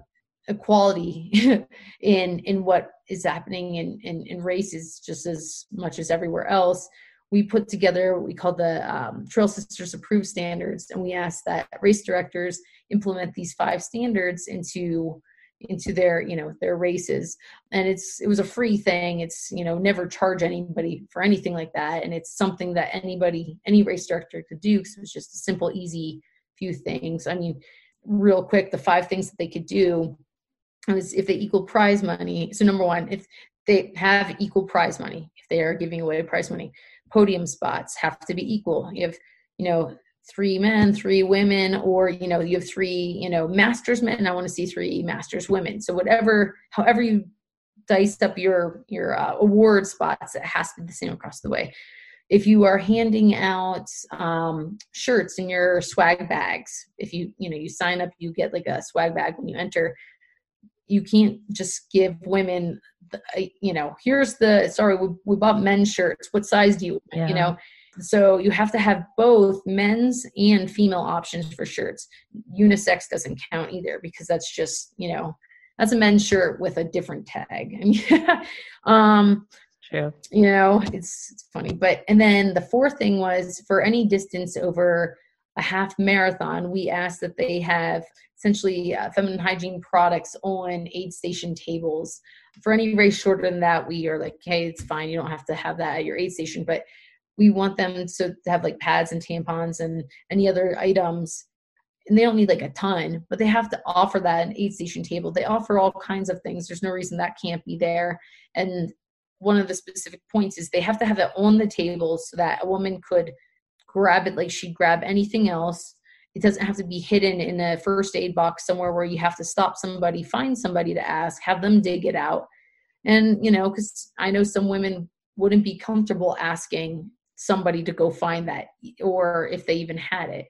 equality <laughs> in in what is happening in, in in races just as much as everywhere else. We put together what we call the um, trail sisters approved standards and we asked that race directors implement these five standards into into their you know their races. And it's it was a free thing. It's you know never charge anybody for anything like that. And it's something that anybody any race director could do because it was just a simple easy few things. I mean real quick the five things that they could do was if they equal prize money. So number one if they have equal prize money if they are giving away prize money podium spots have to be equal. You have you know three men, three women, or you know, you have three, you know, masters men. I want to see three masters women. So whatever, however you dice up your your uh, award spots, it has to be the same across the way. If you are handing out um, shirts in your swag bags, if you you know you sign up, you get like a swag bag when you enter. You can't just give women, the, you know, here's the sorry we, we bought men's shirts. What size do you, yeah. you know? So you have to have both men's and female options for shirts. Unisex doesn't count either because that's just, you know, that's a men's shirt with a different tag. <laughs> um, True. You know, it's, it's funny. But, and then the fourth thing was for any distance over a half marathon, we asked that they have essentially uh, feminine hygiene products on aid station tables. For any race shorter than that, we are like, hey, it's fine. You don't have to have that at your aid station. But we want them to have like pads and tampons and any other items. And they don't need like a ton but they have to offer that an aid station table. They offer all kinds of things. There's no reason that can't be there. And one of the specific points is they have to have it on the table so that a woman could grab it like she'd grab anything else. It doesn't have to be hidden in a first aid box somewhere where you have to stop somebody find somebody to ask have them dig it out. And you know because i know some women wouldn't be comfortable asking somebody to go find that or if they even had it.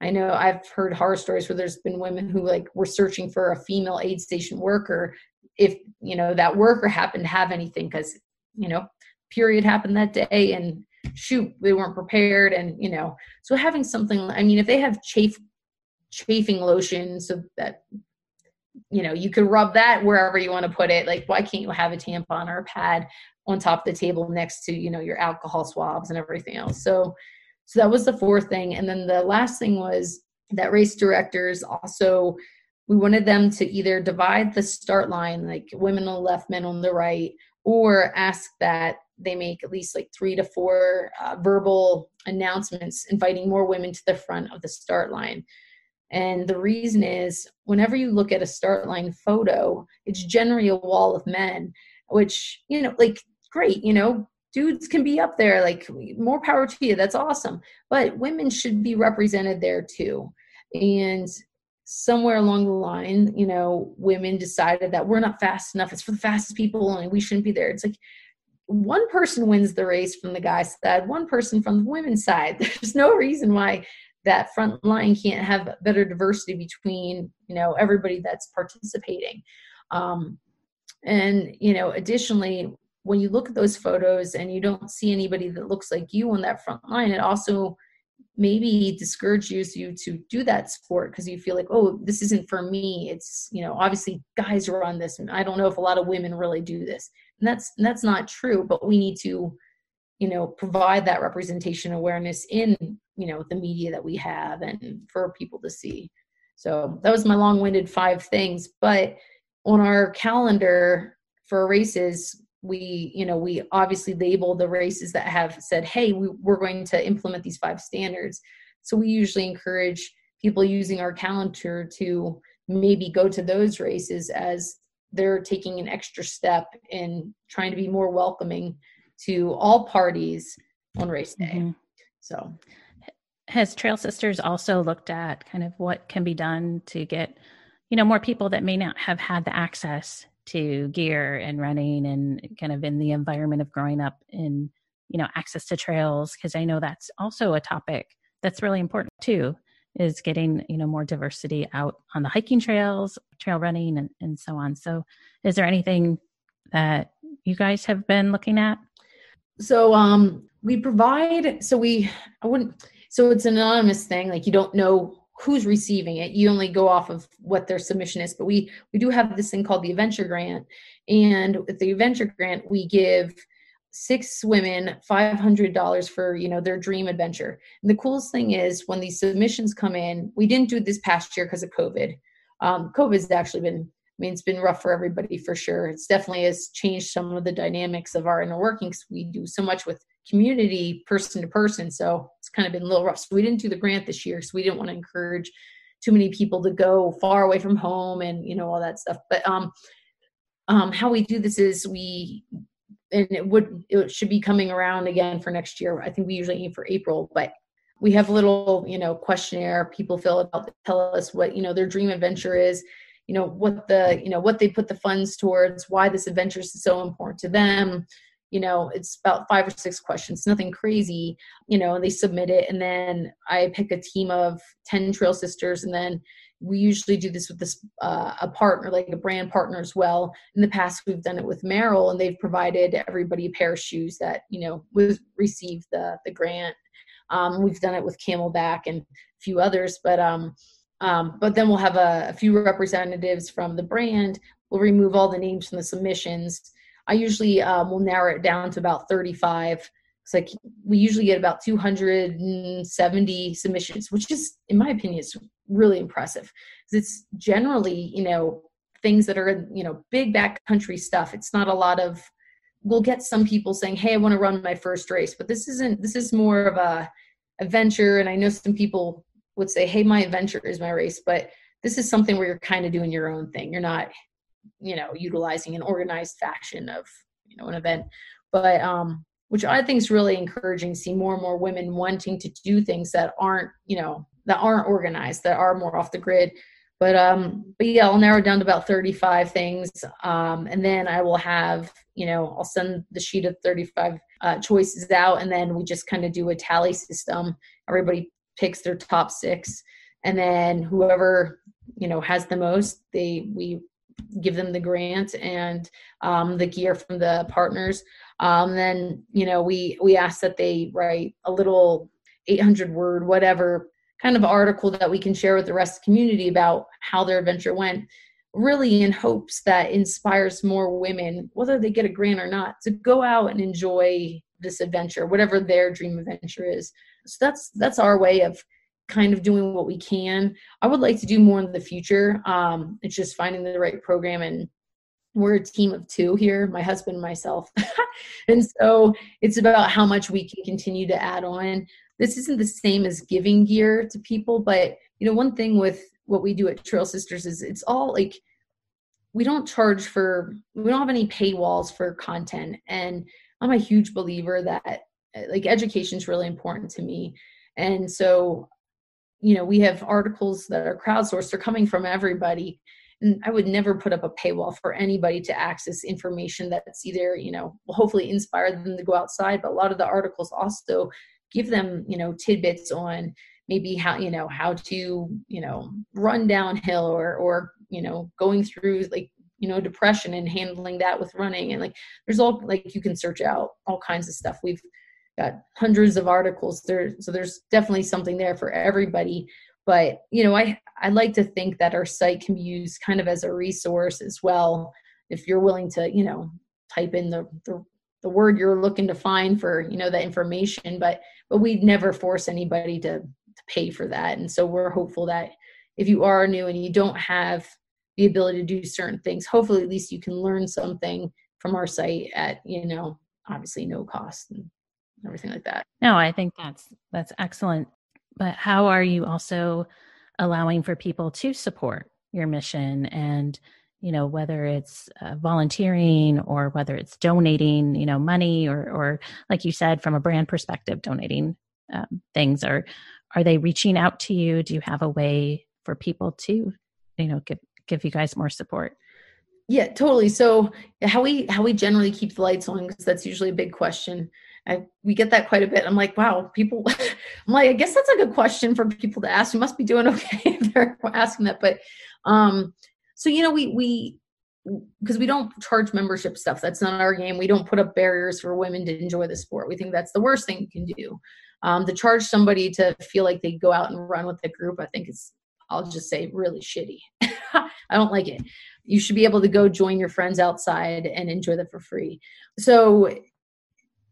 I know i've heard horror stories where there's been women who like were searching for a female aid station worker if you know that worker happened to have anything because you know period happened that day and shoot they weren't prepared and you know. So having something i mean if they have chafe chafing lotion so that you know you could rub that wherever you want to put it like why can't you have a tampon or a pad on top of the table next to you know your alcohol swabs and everything else. So so that was the fourth thing. And then the last thing was that race directors also we wanted them to either divide the start line like women on the left men on the right or ask that they make at least like three to four uh, verbal announcements inviting more women to the front of the start line. And the reason is whenever you look at a start line photo it's generally a wall of men which you know like great you know dudes can be up there like more power to you that's awesome. But women should be represented there too. And somewhere along the line you know women decided that we're not fast enough it's for the fastest people and we shouldn't be there. It's like one person wins the race from the guy's side one person from the women's side. <laughs> There's no reason why that front line can't have better diversity between you know everybody that's participating. Um, and you know additionally when you look at those photos and you don't see anybody that looks like you on that front line, it also maybe discourages you to do that sport because you feel like, oh, this isn't for me. It's, you know, obviously guys are on this. And I don't know if a lot of women really do this. And that's that's not true, but we need to, you know, provide that representation awareness in, you know, the media that we have and for people to see. So that was my long-winded five things. But on our calendar for races, we you know we obviously label the races that have said hey we, we're going to implement these five standards. So we usually encourage people using our calendar to maybe go to those races as they're taking an extra step in trying to be more welcoming to all parties on race day. Mm-hmm. so. Has trail sisters also looked at kind of what can be done to get you know more people that may not have had the access to gear and running and kind of in the environment of growing up in you know access to trails because i know that's also a topic that's really important too is getting you know more diversity out on the hiking trails trail running and, and so on. So is there anything that you guys have been looking at? So um we provide so we i wouldn't so it's an anonymous thing like you don't know who's receiving it you only go off of what their submission is but we we do have this thing called the adventure grant and with the adventure grant we give six women $500 for you know their dream adventure and the coolest thing is when these submissions come in we didn't do this past year because of covid um, covid's actually been I mean, it's been rough for everybody for sure. It's definitely has changed some of the dynamics of our inner workings. We do so much with community, person to person. So it's kind of been a little rough. So we didn't do the grant this year. So we didn't want to encourage too many people to go far away from home and you know all that stuff. But um, um, how we do this is we and it would it should be coming around again for next year. I think we usually aim for April, but we have a little you know questionnaire people fill out to tell us what you know their dream adventure is you know what the you know what they put the funds towards why this adventure is so important to them you know it's about five or six questions nothing crazy you know and they submit it and then i pick a team of 10 trail sisters and then we usually do this with this uh, a partner like a brand partner as well in the past we've done it with merrell and they've provided everybody a pair of shoes that you know was received the the grant um, we've done it with CamelBak and a few others but um um, but then we'll have a, a, few representatives from the brand. We'll remove all the names from the submissions. I usually um, will narrow it down to about 35. It's like we usually get about 270 submissions, which is, in my opinion, is really impressive. It's generally, you know, things that are, you know, big backcountry stuff. It's not a lot of. We'll get some people saying, "Hey, I want to run my first race," but this isn't. This is more of a adventure, and I know some people would say, hey, my adventure is my race, but this is something where you're kind of doing your own thing. You're not, you know, utilizing an organized faction of, you know, an event. But um, which I think is really encouraging see more and more women wanting to do things that aren't, you know, that aren't organized, that are more off the grid. But um, but yeah, I'll narrow down to about 35 things. Um, and then I will have, you know, I'll send the sheet of 35 uh, choices out and then we just kind of do a tally system. Everybody picks their top six, and then whoever you know has the most, they we give them the grant and um, the gear from the partners. Um, then you know we we ask that they write a little 800 word whatever kind of article that we can share with the rest of the community about how their adventure went really in hopes that inspires more women whether they get a grant or not to go out and enjoy this adventure whatever their dream adventure is so that's that's our way of kind of doing what we can. I would like to do more in the future. Um it's just finding the right program and we're a team of two here my husband and myself. <laughs> And so it's about how much we can continue to add on. This isn't the same as giving gear to people but you know one thing with what we do at trail sisters is it's all like we don't charge for we don't have any paywalls for content. And i'm a huge believer that like education is really important to me. And so you know we have articles that are crowdsourced they're coming from everybody. And i would never put up a paywall for anybody to access information that's either you know will hopefully inspire them to go outside but a lot of the articles also give them you know tidbits on maybe how you know how to you know run downhill or or you know going through like you know depression and handling that with running. And like there's all like you can search out all kinds of stuff. We've got hundreds of articles. There so there's definitely something there for everybody. But you know i i like to think that our site can be used kind of as a resource as well. If you're willing to you know type in the, the the word you're looking to find for you know that information. But but we'd never force anybody to, to pay for that. And so we're hopeful that if you are new and you don't have the ability to do certain things hopefully at least you can learn something from our site at you know obviously no cost and everything like that. No, I think that's that's excellent. But how are you also allowing for people to support your mission and you know whether it's uh, volunteering or whether it's donating you know money or or like you said from a brand perspective donating um, things or are they reaching out to you do you have a way for people to you know give give you guys more support Yeah, totally. So how we how we generally keep the lights on because that's usually a big question. I, we get that quite a bit. I'm like, wow, people. <laughs> I'm like, I guess that's a good question for people to ask. You must be doing <laughs> okay if they're asking that. But, um, so you know, we we because we don't charge membership stuff. That's not our game. We don't put up barriers for women to enjoy the sport. We think that's the worst thing you can do. Um, to charge somebody to feel like they go out and run with the group, I think is, I'll just say, really shitty. <laughs> I don't like it. You should be able to go join your friends outside and enjoy them for free. So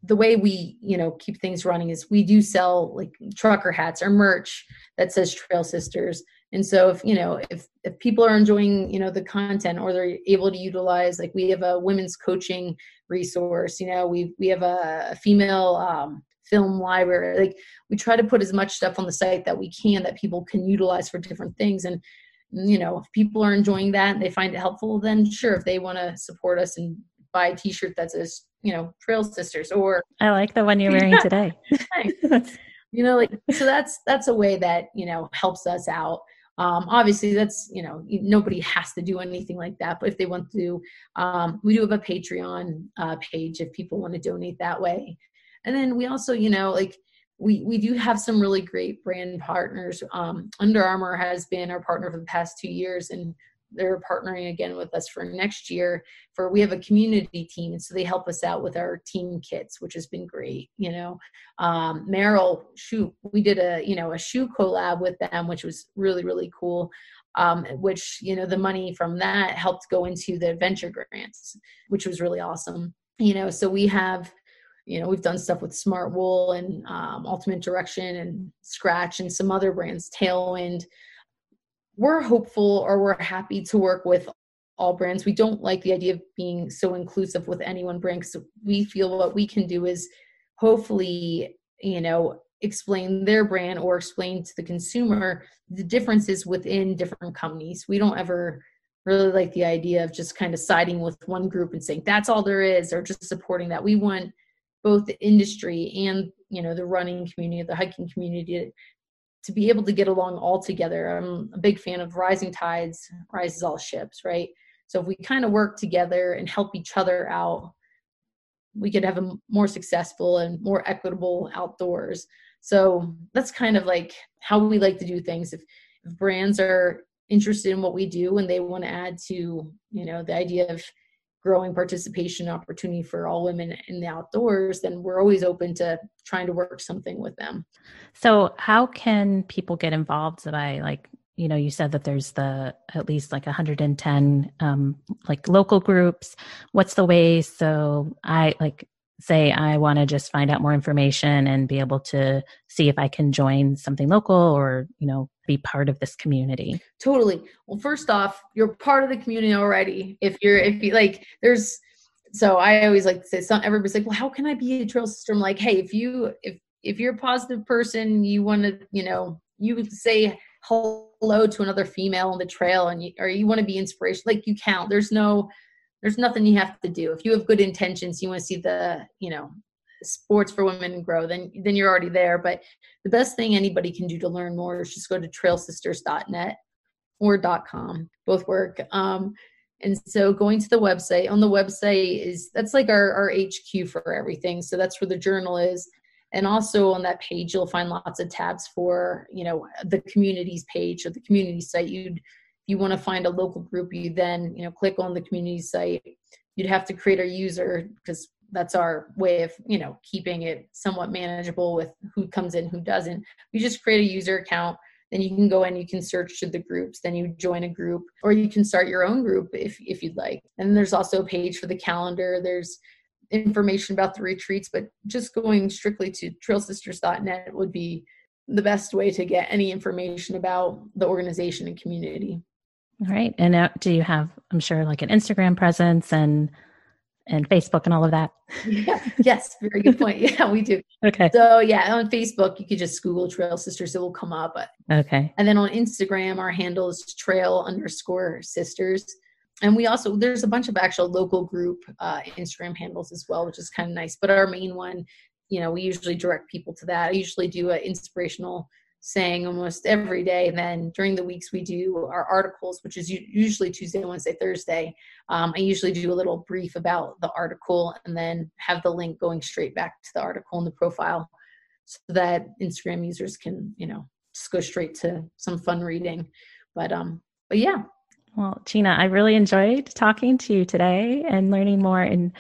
the way we you know keep things running is we do sell like trucker hats or merch that says trail sisters. And so if you know if if people are enjoying you know the content or they're able to utilize like we have a women's coaching resource you know we we have a, female um, film library. Like we try to put as much stuff on the site that we can that people can utilize for different things. And you know if people are enjoying that and they find it helpful then sure if they want to support us and buy a t-shirt that says you know trail sisters or i like the one you're wearing today. <laughs> You know like so that's that's a way that you know helps us out. Um, obviously that's you know nobody has to do anything like that but if they want to um, we do have a patreon uh, page if people want to donate that way. And then we also you know like we we do have some really great brand partners. Um, Under Armour has been our partner for the past two years and they're partnering again with us for next year for we have a community team and so they help us out with our team kits which has been great you know. Um merrell shoe we did a you know a shoe collab with them which was really really cool. Um, which you know the money from that helped go into the venture grants which was really awesome you know. So we have you know we've done stuff with Smartwool and um, ultimate direction and scratch and some other brands tailwind we're hopeful or we're happy to work with all brands. We don't like the idea of being so inclusive with any one brand because we feel what we can do is hopefully, you know, explain their brand or explain to the consumer the differences within different companies. We don't ever really like the idea of just kind of siding with one group and saying that's all there is or just supporting that. We want both the industry and you know the running community, the hiking community to be able to get along all together. I'm a big fan of rising tides rises all ships, right? So if we kind of work together and help each other out, we could have a more successful and more equitable outdoors. So that's kind of like how we like to do things. If, if brands are interested in what we do and they want to add to, you know, the idea of growing participation opportunity for all women in the outdoors, then we're always open to trying to work something with them. So, how can people get involved by like you know you said that there's the at least like 110 um like local groups what's the way so i like say I want to just find out more information and be able to see if I can join something local or, you know, be part of this community? Totally. Well, first off, you're part of the community already. If you're, if you like, there's, so I always like to say, some, everybody's like, well, how can I be a trail sister? I'm like, hey, if you, if, if you're a positive person, you want to, you know, you say hello to another female on the trail and you, or you want to be inspiration, like you count. There's no, there's nothing you have to do. If you have good intentions you want to see the you know sports for women grow then then you're already there. But the best thing anybody can do to learn more is just go to trailsisters.net or .com. Both work. Um, and so going to the website on the website is that's like our, our hq for everything. So that's where the journal is. And also on that page you'll find lots of tabs for you know the communities page or the community site. You'd you want to find a local group, you then, you know, click on the community site. You'd have to create a user because that's our way of, you know, keeping it somewhat manageable with who comes in, who doesn't. You just create a user account, then you can go in, you can search to the groups, then you join a group, or you can start your own group if if you'd like. And there's also a page for the calendar. There's information about the retreats, but just going strictly to trailsisters.net would be the best way to get any information about the organization and community. All right. And uh, do you have, I'm sure, like an Instagram presence and and Facebook and all of that? Yeah. Yes. Very good point. <laughs> Yeah, we do. Okay. So yeah, on Facebook, you could just Google Trail Sisters. It will come up. Okay. And then on Instagram, our handle is trail underscore sisters. And we also, there's a bunch of actual local group uh, Instagram handles as well, which is kind of nice. But our main one, you know, we usually direct people to that. I usually do an inspirational saying almost every day. And then during the weeks, we do our articles, which is usually Tuesday, Wednesday, Thursday. Um, I usually do a little brief about the article and then have the link going straight back to the article in the profile so that Instagram users can, you know, just go straight to some fun reading. But um, but yeah. Well, Gina, I really enjoyed talking to you today and learning more and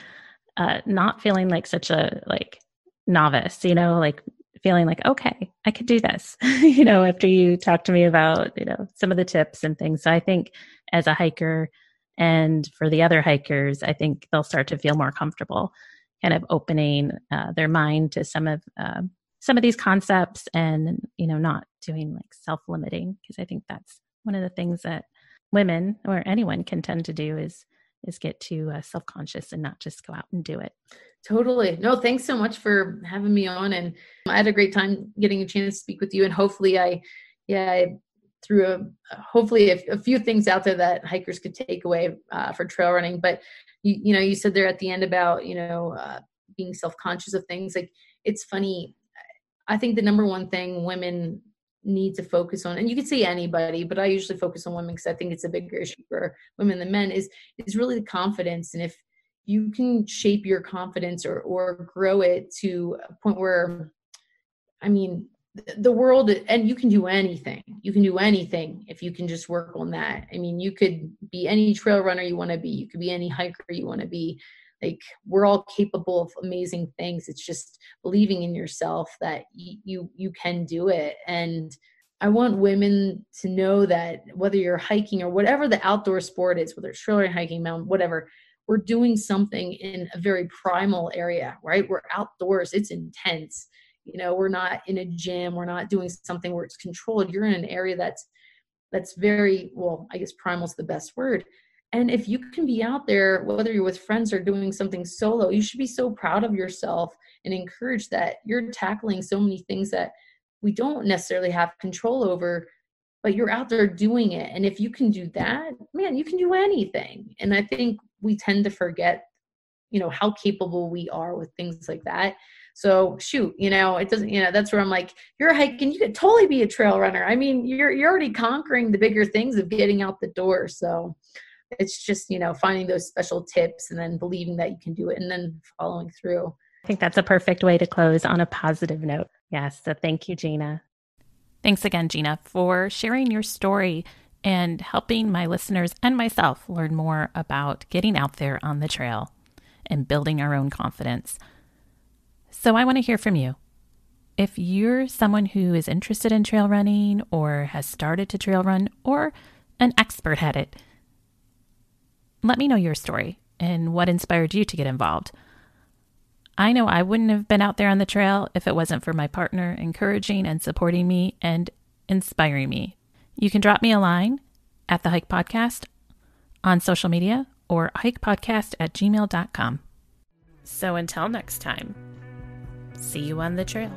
uh, not feeling like such a like novice, you know, like feeling like, okay, I could do this, <laughs> you know, after you talk to me about, you know, some of the tips and things. So I think as a hiker and for the other hikers, I think they'll start to feel more comfortable kind of opening uh, their mind to some of uh, some of these concepts and you know not doing like self-limiting because i think that's one of the things that women or anyone can tend to do is is get too uh, self-conscious and not just go out and do it totally no thanks so much for having me on and i had a great time getting a chance to speak with you and hopefully i yeah I threw a hopefully a, a, few things out there that hikers could take away uh, for trail running but you, you know you said there at the end about you know uh, being self-conscious of things like it's funny I think the number one thing women need to focus on, and you could say anybody, but I usually focus on women because I think it's a bigger issue for women than men, is is really the confidence. And if you can shape your confidence or or grow it to a point where, I mean, the world and you can do anything. You can do anything if you can just work on that. I mean you could be any trail runner you want to be. You could be any hiker you want to be. Like we're all capable of amazing things. It's just believing in yourself that y- you you can do it. And i want women to know that whether you're hiking or whatever the outdoor sport is whether it's trail running hiking mountain whatever we're doing something in a very primal area right we're outdoors it's intense you know we're not in a gym we're not doing something where it's controlled you're in an area that's that's very well i guess primal is the best word and if you can be out there, whether you're with friends or doing something solo, you should be so proud of yourself and encourage that you're tackling so many things that we don't necessarily have control over, but you're out there doing it. And if you can do that, man, you can do anything. And I think we tend to forget, you know, how capable we are with things like that. So shoot, you know, it doesn't, you know, that's where I'm like, you're a hiking, you could totally be a trail runner. I mean, you're you're already conquering the bigger things of getting out the door. So it's just you know finding those special tips and then believing that you can do it and then following through i think that's a perfect way to close on a positive note yes so thank you gina thanks again gina for sharing your story and helping my listeners and myself learn more about getting out there on the trail and building our own confidence so i want to hear from you if you're someone who is interested in trail running or has started to trail run or an expert at it let me know your story and what inspired you to get involved. I know I wouldn't have been out there on the trail if it wasn't for my partner encouraging and supporting me and inspiring me. You can drop me a line at the Hike Podcast on social media or hikepodcast at gmail.com. So until next time, see you on the trail.